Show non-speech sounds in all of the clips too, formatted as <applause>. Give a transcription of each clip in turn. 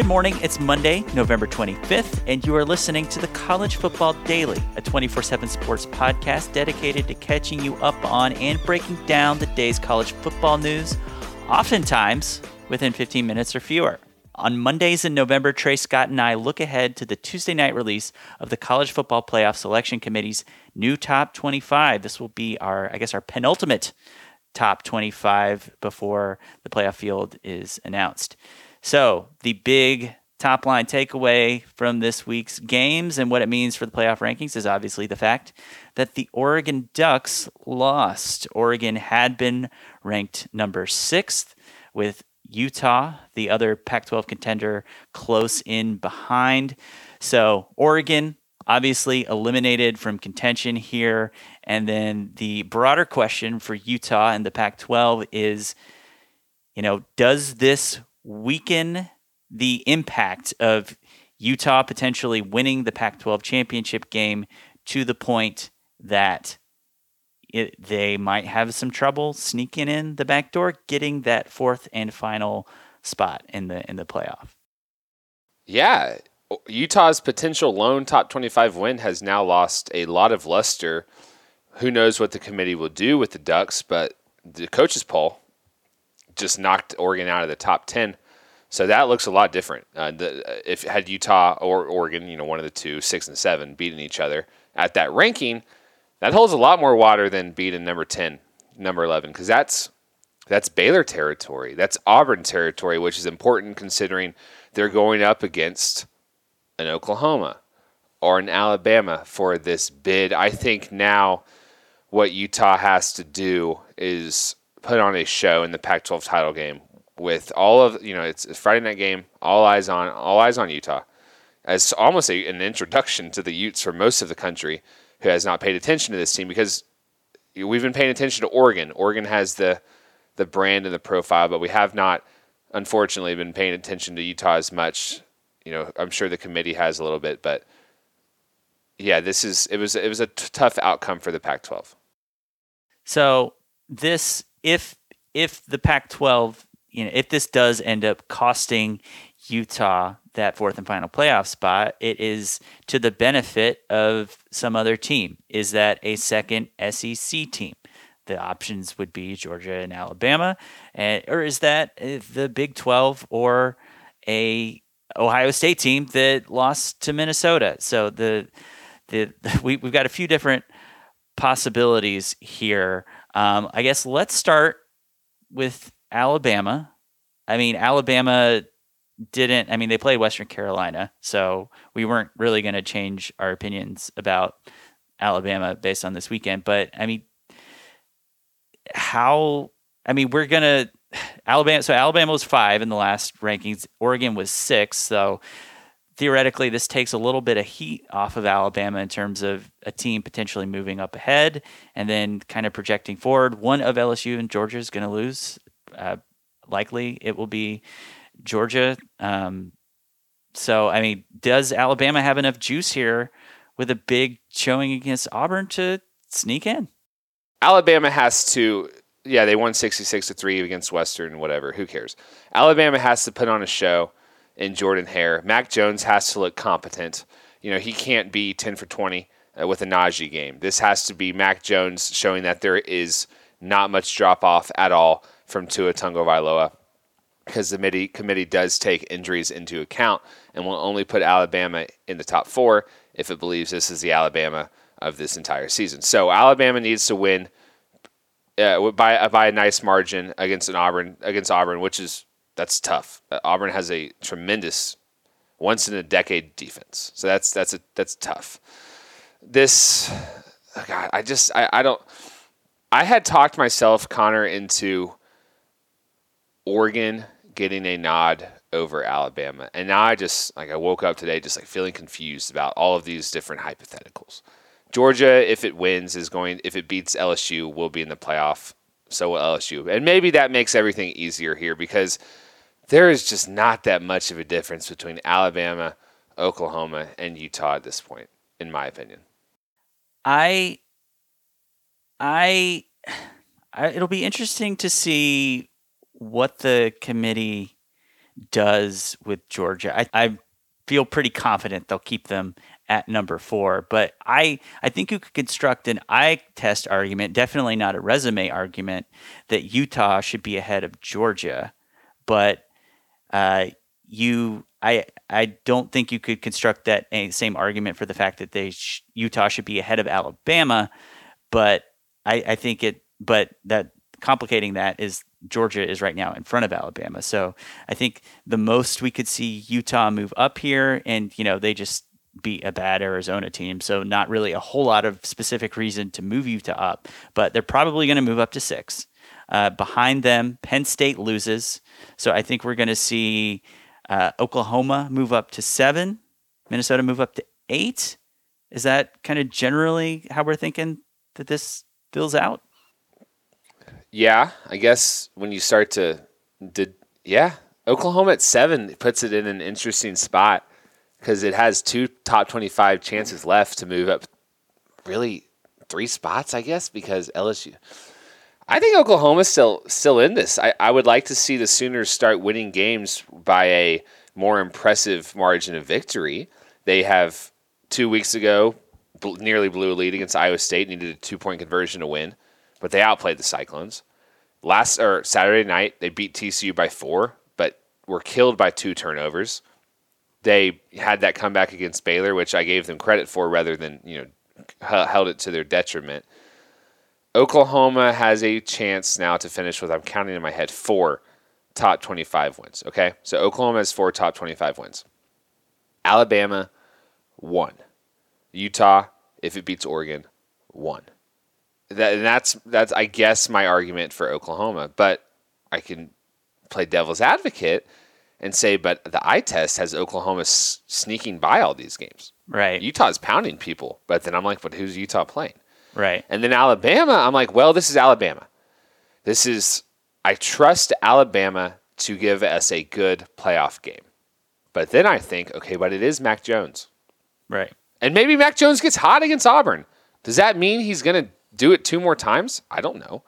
Good morning. It's Monday, November 25th, and you are listening to the College Football Daily, a 247Sports podcast dedicated to catching you up on and breaking down the day's college football news, oftentimes within 15 minutes or fewer. On Mondays in November, Trey Scott and I look ahead to the Tuesday night release of the College Football Playoff Selection Committee's new top 25. This will be our, I guess, our penultimate top 25 before the playoff field is announced. So, the big top line takeaway from this week's games and what it means for the playoff rankings is obviously the fact that the Oregon Ducks lost. Oregon had been ranked number sixth, with Utah, the other Pac 12 contender, close in behind. So, Oregon obviously eliminated from contention here. And then the broader question for Utah and the Pac 12 is you know, does this weaken the impact of Utah potentially winning the Pac 12 championship game to the point that it, they might have some trouble sneaking in the back door, getting that fourth and final spot in the in the playoff. Yeah, Utah's potential lone top 25 win has now lost a lot of luster. Who knows what the committee will do with the Ducks, but the coaches poll just knocked Oregon out of the top 10. So that looks a lot different. Uh, the, if had Utah or Oregon, you know, one of the two, six and seven, beating each other at that ranking, that holds a lot more water than beating number ten, number eleven, because that's that's Baylor territory, that's Auburn territory, which is important considering they're going up against an Oklahoma or an Alabama for this bid. I think now what Utah has to do is put on a show in the Pac-12 title game with all of you know it's a Friday night game, all eyes on all eyes on Utah, as almost a, an introduction to the Utes for most of the country who has not paid attention to this team because we've been paying attention to Oregon. Oregon has the the brand and the profile, but we have not, unfortunately, been paying attention to Utah as much. You know, I'm sure the committee has a little bit, but yeah, this is it was it was a t- tough outcome for the Pac-12. So this if if the Pac-12 you know, if this does end up costing Utah that fourth and final playoff spot, it is to the benefit of some other team. Is that a second SEC team? The options would be Georgia and Alabama, and, or is that uh, the Big 12 or a Ohio State team that lost to Minnesota? So the the <laughs> we, we've got a few different possibilities here. Um, I guess let's start with Alabama. I mean, Alabama didn't. I mean, they played Western Carolina, so we weren't really going to change our opinions about Alabama based on this weekend. But I mean, how? I mean, we're gonna <sighs> Alabama. So Alabama was five in the last rankings. Oregon was six. So theoretically, this takes a little bit of heat off of Alabama in terms of a team potentially moving up ahead and then kind of projecting forward. One of LSU and Georgia is going to lose uh, likely it will be Georgia. Um, so, I mean, does Alabama have enough juice here with a big showing against Auburn to sneak in? Alabama has to. Yeah, they won 66 to 3 against Western, whatever. Who cares? Alabama has to put on a show in Jordan Hare. Mac Jones has to look competent. You know, he can't be 10 for 20 uh, with a Najee game. This has to be Mac Jones showing that there is not much drop off at all from Tua Tagovailoa because the committee, committee does take injuries into account and will only put Alabama in the top four if it believes this is the Alabama of this entire season. So Alabama needs to win uh, by by a nice margin against an Auburn against Auburn, which is that's tough. Uh, Auburn has a tremendous once in a decade defense, so that's that's a that's tough. This, God, I just I, I don't. I had talked myself, Connor, into Oregon getting a nod over Alabama. And now I just like I woke up today just like feeling confused about all of these different hypotheticals. Georgia, if it wins, is going if it beats LSU, will be in the playoff So will LSU. And maybe that makes everything easier here because there is just not that much of a difference between Alabama, Oklahoma, and Utah at this point, in my opinion. I, I, I it'll be interesting to see what the committee does with Georgia. I, I feel pretty confident they'll keep them at number four. But I, I think you could construct an eye test argument, definitely not a resume argument, that Utah should be ahead of Georgia. But uh, you, I, I don't think you could construct that same argument for the fact that they sh- Utah should be ahead of Alabama. But I, I think it, but that complicating that is Georgia is right now in front of Alabama. So I think the most we could see Utah move up here, and you know they just beat a bad Arizona team. So not really a whole lot of specific reason to move Utah up, but they're probably going to move up to six. Uh, behind them, Penn State loses. So I think we're going to see uh, Oklahoma move up to seven, Minnesota move up to eight. Is that kind of generally how we're thinking that this fills out? Yeah, I guess when you start to did yeah, Oklahoma at seven puts it in an interesting spot because it has two top twenty-five chances left to move up. Really, three spots, I guess, because LSU. I think Oklahoma's still still in this. I, I would like to see the Sooners start winning games by a more impressive margin of victory. They have two weeks ago nearly blew a lead against Iowa State, needed a two point conversion to win but they outplayed the Cyclones. Last or Saturday night, they beat TCU by four, but were killed by two turnovers. They had that comeback against Baylor, which I gave them credit for, rather than you know held it to their detriment. Oklahoma has a chance now to finish with I'm counting in my head four top 25 wins. Okay, so Oklahoma has four top 25 wins. Alabama one. Utah, if it beats Oregon, one that, and that's that's I guess my argument for Oklahoma. But I can play devil's advocate and say, but the eye test has Oklahoma s- sneaking by all these games. Right. Utah's pounding people, but then I'm like, but who's Utah playing? Right. And then Alabama, I'm like, well, this is Alabama. This is I trust Alabama to give us a good playoff game. But then I think, okay, but it is Mac Jones. Right. And maybe Mac Jones gets hot against Auburn. Does that mean he's going to do it two more times? I don't know.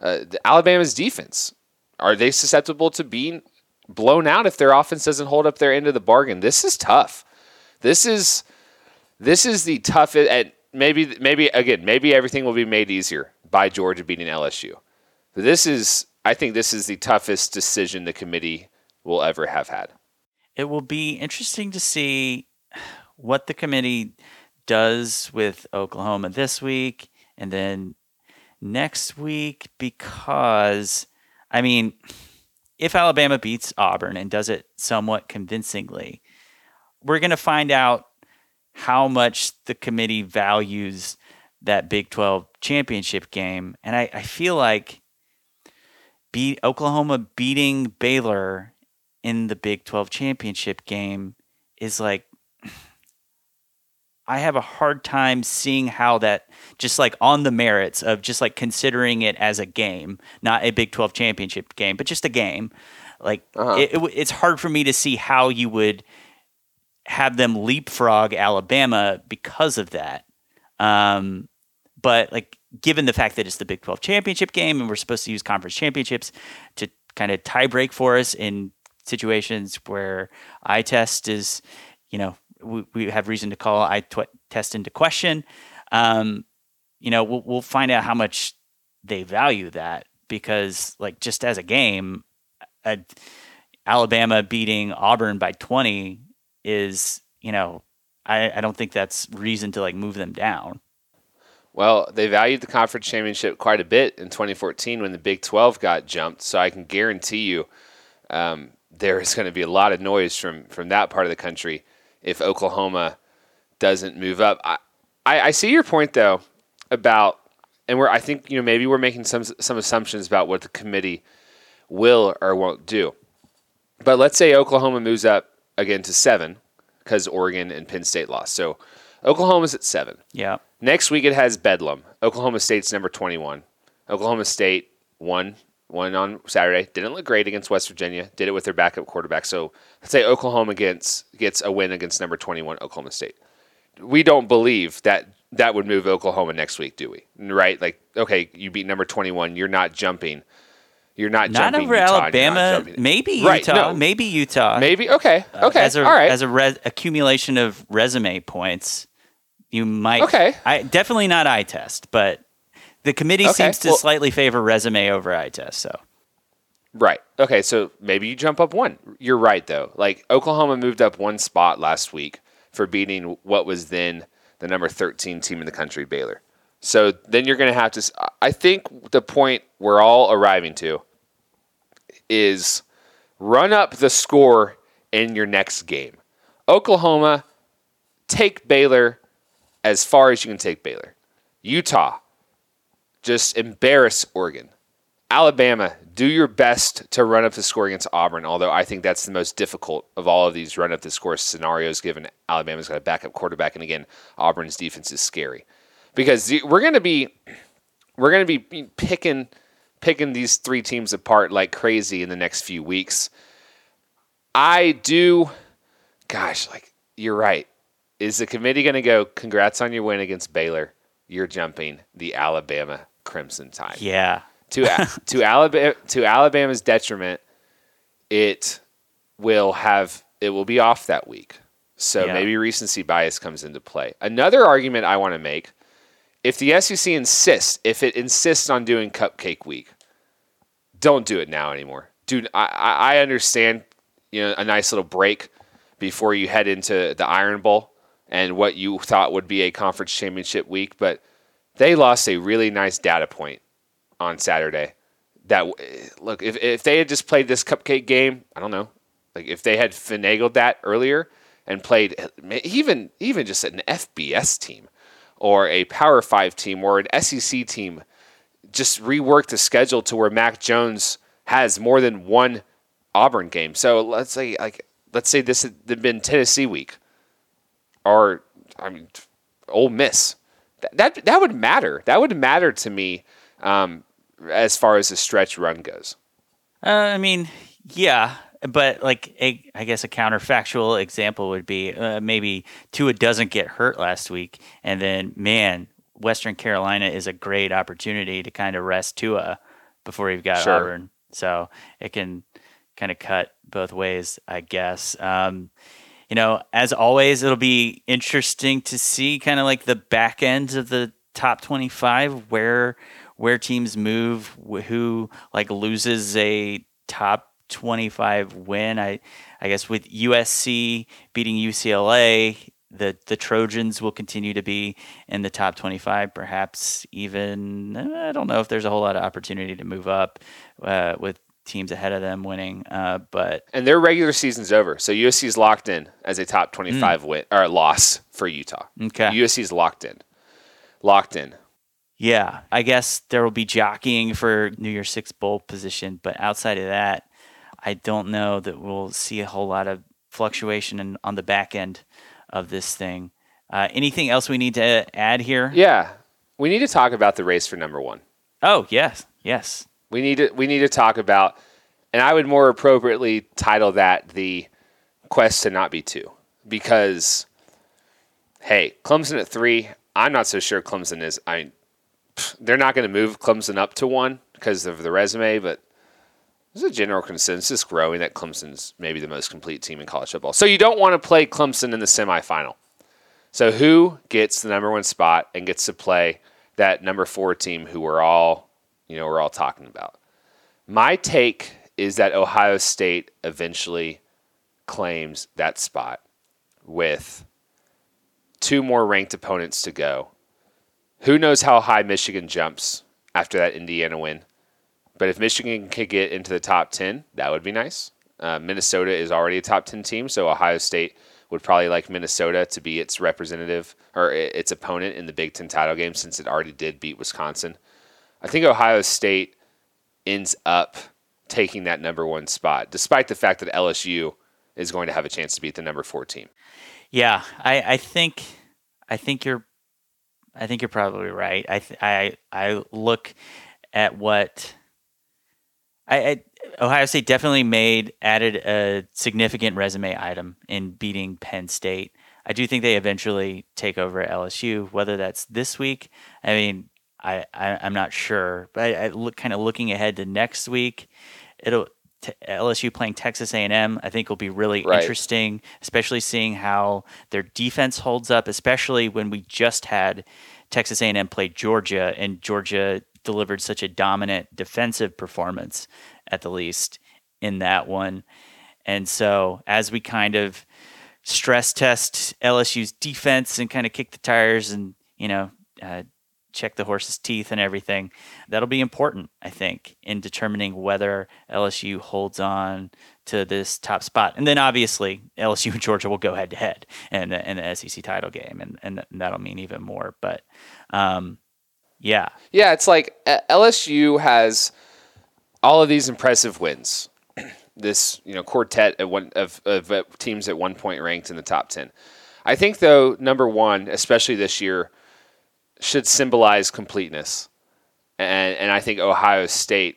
Uh, Alabama's defense are they susceptible to being blown out if their offense doesn't hold up their end of the bargain? This is tough. This is this is the toughest. And maybe maybe again maybe everything will be made easier by Georgia beating LSU. This is I think this is the toughest decision the committee will ever have had. It will be interesting to see what the committee does with Oklahoma this week and then next week because I mean, if Alabama beats Auburn and does it somewhat convincingly, we're going to find out how much the committee values that Big 12 championship game. And I, I feel like beat Oklahoma beating Baylor in the Big 12 championship game is like I have a hard time seeing how that just like on the merits of just like considering it as a game, not a Big 12 championship game, but just a game. Like uh-huh. it, it, it's hard for me to see how you would have them leapfrog Alabama because of that. Um, but like given the fact that it's the Big 12 championship game and we're supposed to use conference championships to kind of tie break for us in situations where eye test is, you know, we, we have reason to call t- test into question. Um, you know, we'll, we'll find out how much they value that because, like, just as a game, a, Alabama beating Auburn by 20 is, you know, I, I don't think that's reason to like move them down. Well, they valued the conference championship quite a bit in 2014 when the Big 12 got jumped. So I can guarantee you um, there is going to be a lot of noise from from that part of the country if Oklahoma doesn't move up. I, I, I see your point though about, and we're I think you know maybe we're making some some assumptions about what the committee will or won't do. But let's say Oklahoma moves up again to seven because Oregon and Penn State lost. So Oklahoma's at seven. Yeah. Next week it has Bedlam. Oklahoma State's number twenty-one. Oklahoma State won one on Saturday. Didn't look great against West Virginia. Did it with their backup quarterback. So let's say Oklahoma gets gets a win against number 21 Oklahoma State. We don't believe that that would move Oklahoma next week, do we? Right? Like, okay, you beat number 21. You're not jumping. You're not, not jumping over Utah, Alabama. Maybe Utah. Right, no. Maybe Utah. Maybe okay. Okay. Uh, as a, All right. As a res- accumulation of resume points, you might. Okay. I definitely not eye test, but the committee Okay, seems to well- slightly favor resume over eye test. So Right. Okay. So maybe you jump up one. You're right, though. Like Oklahoma moved up one spot last week for beating what was then the number 13 team in the country, Baylor. So then you're going to have to. I think the point we're all arriving to is run up the score in your next game. Oklahoma, take Baylor as far as you can take Baylor. Utah, just embarrass Oregon. Alabama, do your best to run up the score against Auburn, although I think that's the most difficult of all of these run up the score scenarios given Alabama's got a backup quarterback and again Auburn's defense is scary. Because we're going to be we're going to be picking picking these three teams apart like crazy in the next few weeks. I do gosh, like you're right. Is the committee going to go congrats on your win against Baylor? You're jumping the Alabama Crimson Tide yeah, to <laughs> to Alabama to Alabama's detriment, it will have it will be off that week. So Yeah. maybe recency bias comes into play. Another argument I want to make: if the SEC insists, if it insists on doing Cupcake Week, don't do it now anymore. Dude, I, I understand, you know, a nice little break before you head into the Iron Bowl and what you thought would be a conference championship week, but they lost a really nice data point on Saturday. That look, if if they had just played this cupcake game, I don't know, like if they had finagled that earlier and played eh, even even just an FBS team or a Power Five team or an SEC team, just rework the schedule to where Mac Jones has more than one Auburn game. So let's say like let's say this had been Tennessee week, or I mean, Ole Miss. That that, that would matter. That would matter to me um, as far as the stretch run goes. uh, I mean, yeah, but like a, I guess a counterfactual example would be uh, maybe Tua doesn't get hurt last week, and then man, Western Carolina is a great opportunity to kind of rest Tua before you've got Sure. Auburn. So it can kind of cut both ways, I guess. Um, you know, as always, it'll be interesting to see kind of like the back end of the top 25 where where teams move who like loses a top 25 win i i guess with usc beating ucla the the trojans will continue to be in the top 25 perhaps even i don't know if there's a whole lot of opportunity to move up uh, with teams ahead of them winning uh, but And their regular season's over, so USC is locked in as a top twenty-five win or loss for Utah. Okay. USC is locked in, locked in. Yeah, I guess there will be jockeying for New Year's Six bowl position, but outside of that, I don't know that we'll see a whole lot of fluctuation in, on the back end of this thing. Uh, anything else we need to add here? Yeah, we need to talk about the race for number one. Oh, yes, yes. We need to we need to talk about, and I would more appropriately title that the quest to not be two, because, hey, Clemson at three. I'm not so sure Clemson is. I, they're not going to move Clemson up to one because of the resume, but there's a general consensus growing that Clemson's maybe the most complete team in college football. So you don't want to play Clemson in the semifinal. So who gets the number one spot and gets to play that number four team who we're all, you know, we're all talking about? My take is that Ohio State eventually claims that spot with two more ranked opponents to go. Who knows how high Michigan jumps after that Indiana win? But if Michigan could get into the top 10, that would be nice. Uh, Minnesota is already a top 10 team, so Ohio State would probably like Minnesota to be its representative or its opponent in the Big Ten title game since it already did beat Wisconsin. I think Ohio State ends up taking that number one spot, despite the fact that LSU is going to have a chance to beat the number four team. Yeah, I, I think I think you're I think you're probably right. I th- I I look at what I, I Ohio State definitely made added a significant resume item in beating Penn State. I do think they eventually take over at LSU. Whether that's this week, I mean, I, I am not sure. But I, I look kind of looking ahead to next week. It'll t- LSU playing Texas A&M. I think will be really right. interesting, especially seeing how their defense holds up. Especially when we just had Texas A&M play Georgia, and Georgia delivered such a dominant defensive performance at the least in that one. And so as we kind of stress test LSU's defense and kind of kick the tires and you know uh, check the horse's teeth and everything, that'll be important, I think, in determining whether LSU holds on to this top spot. And then obviously LSU and Georgia will go head to head in the, SEC title game, and, and that'll mean even more. But um, yeah, yeah, it's like uh, LSU has all of these impressive wins. <clears throat> this you know quartet one of, of teams at one point ranked in the top ten. I think though number one, especially this year, should symbolize completeness, and and I think Ohio State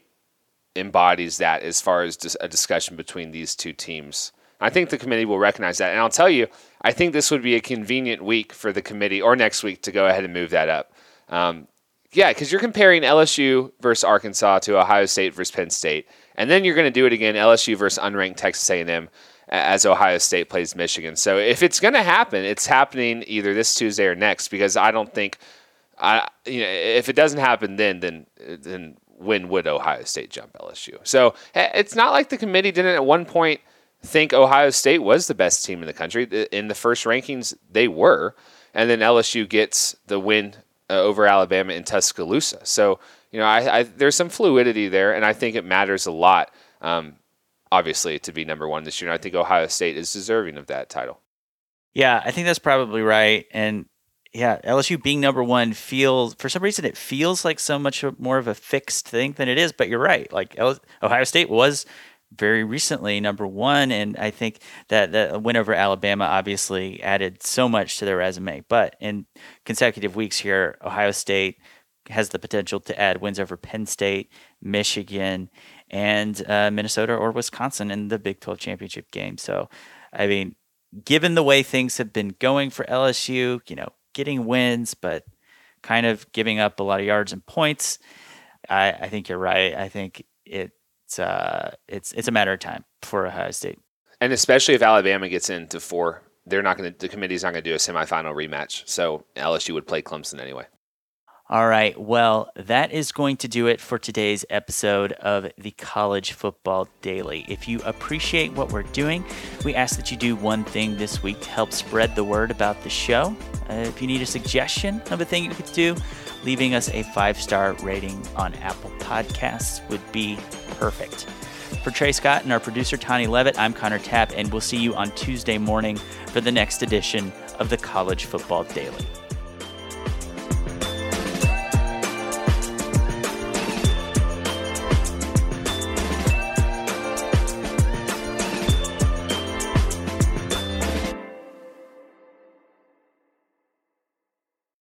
embodies that as far as a discussion between these two teams. I think the committee will recognize that, and I'll tell you, I think this would be a convenient week for the committee or next week to go ahead and move that up. Um, yeah, because you're comparing LSU versus Arkansas to Ohio State versus Penn State, and then you're going to do it again LSU versus unranked Texas A&M as Ohio State plays Michigan. So if it's going to happen, it's happening either this Tuesday or next because I don't think I you know if it doesn't happen then then then when would Ohio State jump LSU? So eh, it's not like the committee didn't at one point think Ohio State was the best team in the country. In the first rankings, they were, and then LSU gets the win uh, over Alabama in Tuscaloosa. So you know, I, I, there's some fluidity there, and I think it matters a lot. Um, obviously, to be number one this year, and I think Ohio State is deserving of that title. Yeah, I think that's probably right, and yeah, LSU being number one feels for some reason it feels like so much more of a fixed thing than it is. But you're right, like Ohio State was very recently number one, and I think that the win over Alabama obviously added so much to their resume. But in consecutive weeks here, Ohio State has the potential to add wins over Penn State, Michigan, and uh, Minnesota or Wisconsin in the Big 12 championship game. So, I mean, given the way things have been going for LSU, you know, getting wins, but kind of giving up a lot of yards and points, I, I think you're right. I think it it's uh, it's it's a matter of time for Ohio State. And especially if Alabama gets into four, they're not going to. The committee's not going to do a semifinal rematch. So LSU would play Clemson anyway. All right. Well, that is going to do it for today's episode of the College Football Daily. If you appreciate what we're doing, we ask that you do one thing this week to help spread the word about the show. Uh, if you need a suggestion of a thing you could do, leaving us a five star rating on Apple Podcasts would be perfect. For Trey Scott and our producer, Tony Levitt, I'm Connor Tapp, and we'll see you on Tuesday morning for the next edition of the College Football Daily.